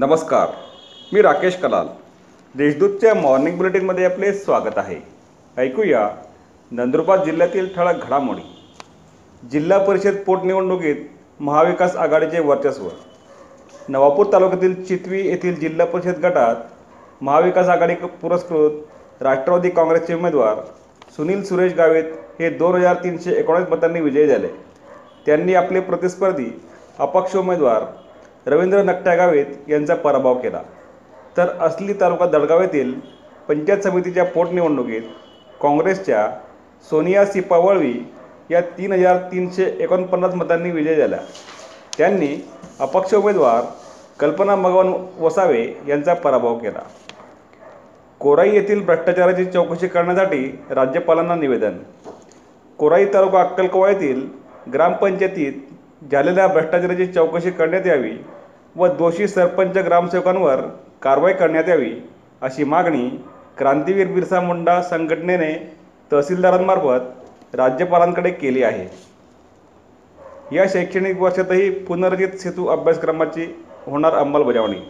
नमस्कार मी राकेश कलाल. देशदूतच्या मॉर्निंग बुलेटिनमध्ये आपले स्वागत आहे. ऐकूया नंदुरबार जिल्ह्यातील ठळक घडामोडी. जिल्हा परिषद पोटनिवडणुकीत महाविकास आघाडीचे वर्चस्व. नवापूर तालुक्यातील चितवी येथील जिल्हा परिषद गटात महाविकास आघाडी पुरस्कृत राष्ट्रवादी काँग्रेसचे उमेदवार सुनील सुरेश गावित हे दोन हजार तीनशे एकोणीस मतांनी विजयी झाले. त्यांनी आपले प्रतिस्पर्धी अपक्ष उमेदवार रवींद्र नकट्यागावेत यांचा पराभव केला. तर असली तालुका दडगाव येथील पंचायत समितीच्या पोटनिवडणुकीत काँग्रेसच्या सोनिया सिपावळवी या तीन हजार तीनशे एकोणपन्नास मतांनी विजय झाला त्यांनी अपक्ष उमेदवार कल्पना भगवान वसावे यांचा पराभव केला. कोराई येथील भ्रष्टाचाराची चौकशी करण्यासाठी राज्यपालांना निवेदन. कोराई तालुका अक्कलकोवा येथील ग्रामपंचायतीत झालेल्या भ्रष्टाचाराची चौकशी करण्यात यावी व दोषी सरपंच ग्रामसेवकांवर कारवाई करण्यात यावी अशी मागणी क्रांतीवीर बिरसा मुंडा संघटनेने तहसीलदारांमार्फत राज्यपालांकडे केली आहे. या शैक्षणिक वर्षातही पुनर्रचित सेतू अभ्यासक्रमाची होणार अंमलबजावणी.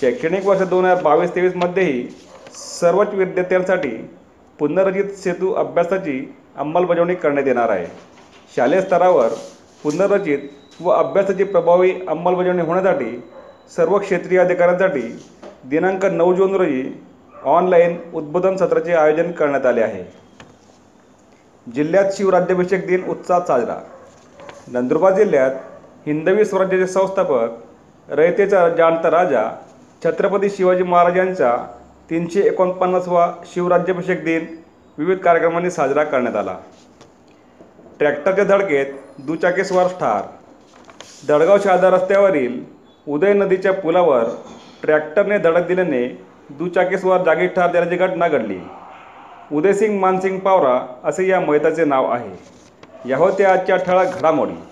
शैक्षणिक वर्ष दोन हजार बावीस तेवीसमध्येही सर्वच विद्यार्थ्यांसाठी पुनर्जित सेतू अभ्यासाची अंमलबजावणी करण्यात येणार आहे. शालेय स्तरावर पुनर्रचित व अभ्यासाची प्रभावी अंमलबजावणी होण्यासाठी सर्व क्षेत्रीय अधिकाऱ्यांसाठी दिनांक नऊ जून रोजी ऑनलाईन उद्बोधन सत्राचे आयोजन करण्यात आले आहे. जिल्ह्यात शिवराज्याभिषेक दिन उत्साहात साजरा. नंदुरबार जिल्ह्यात हिंदवी स्वराज्याचे संस्थापक रयतेचा जाणता राजा छत्रपती शिवाजी महाराजांचा तीनशे एकोणपन्नासवा शिवराज्याभिषेक दिन विविध कार्यक्रमांनी साजरा करण्यात आला. ट्रॅक्टरच्या धडकेत दुचाकीस्वार ठार. दडगाव शहादा रस्त्यावरील उदय नदीच्या पुलावर ट्रॅक्टरने धडक दिल्याने दुचाकीस्वार जागी ठार झाल्याची घटना घडली. उदयसिंग मानसिंग पावरा असे या मैताचे नाव आहे. या होत्या आजच्या ठळक घडामोडी.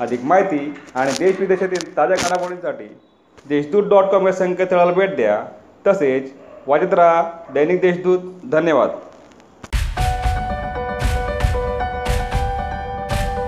अधिक माहिती आणि देशविदेशातील ताज्या घडामोडींसाठी देशदूत डॉट कॉम या संकेतस्थळाला भेट द्या. तसेच वाजत राहा दैनिक देशदूत. धन्यवाद.